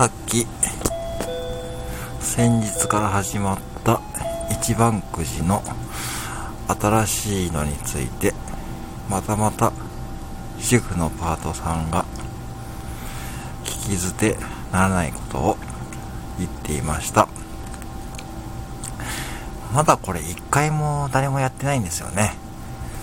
さっき、先日から始まった一番くじの新しいのについて、またまた主婦のパートさんが聞き捨てならないことを言っていました。まだこれ一回も誰もやってないんですよね。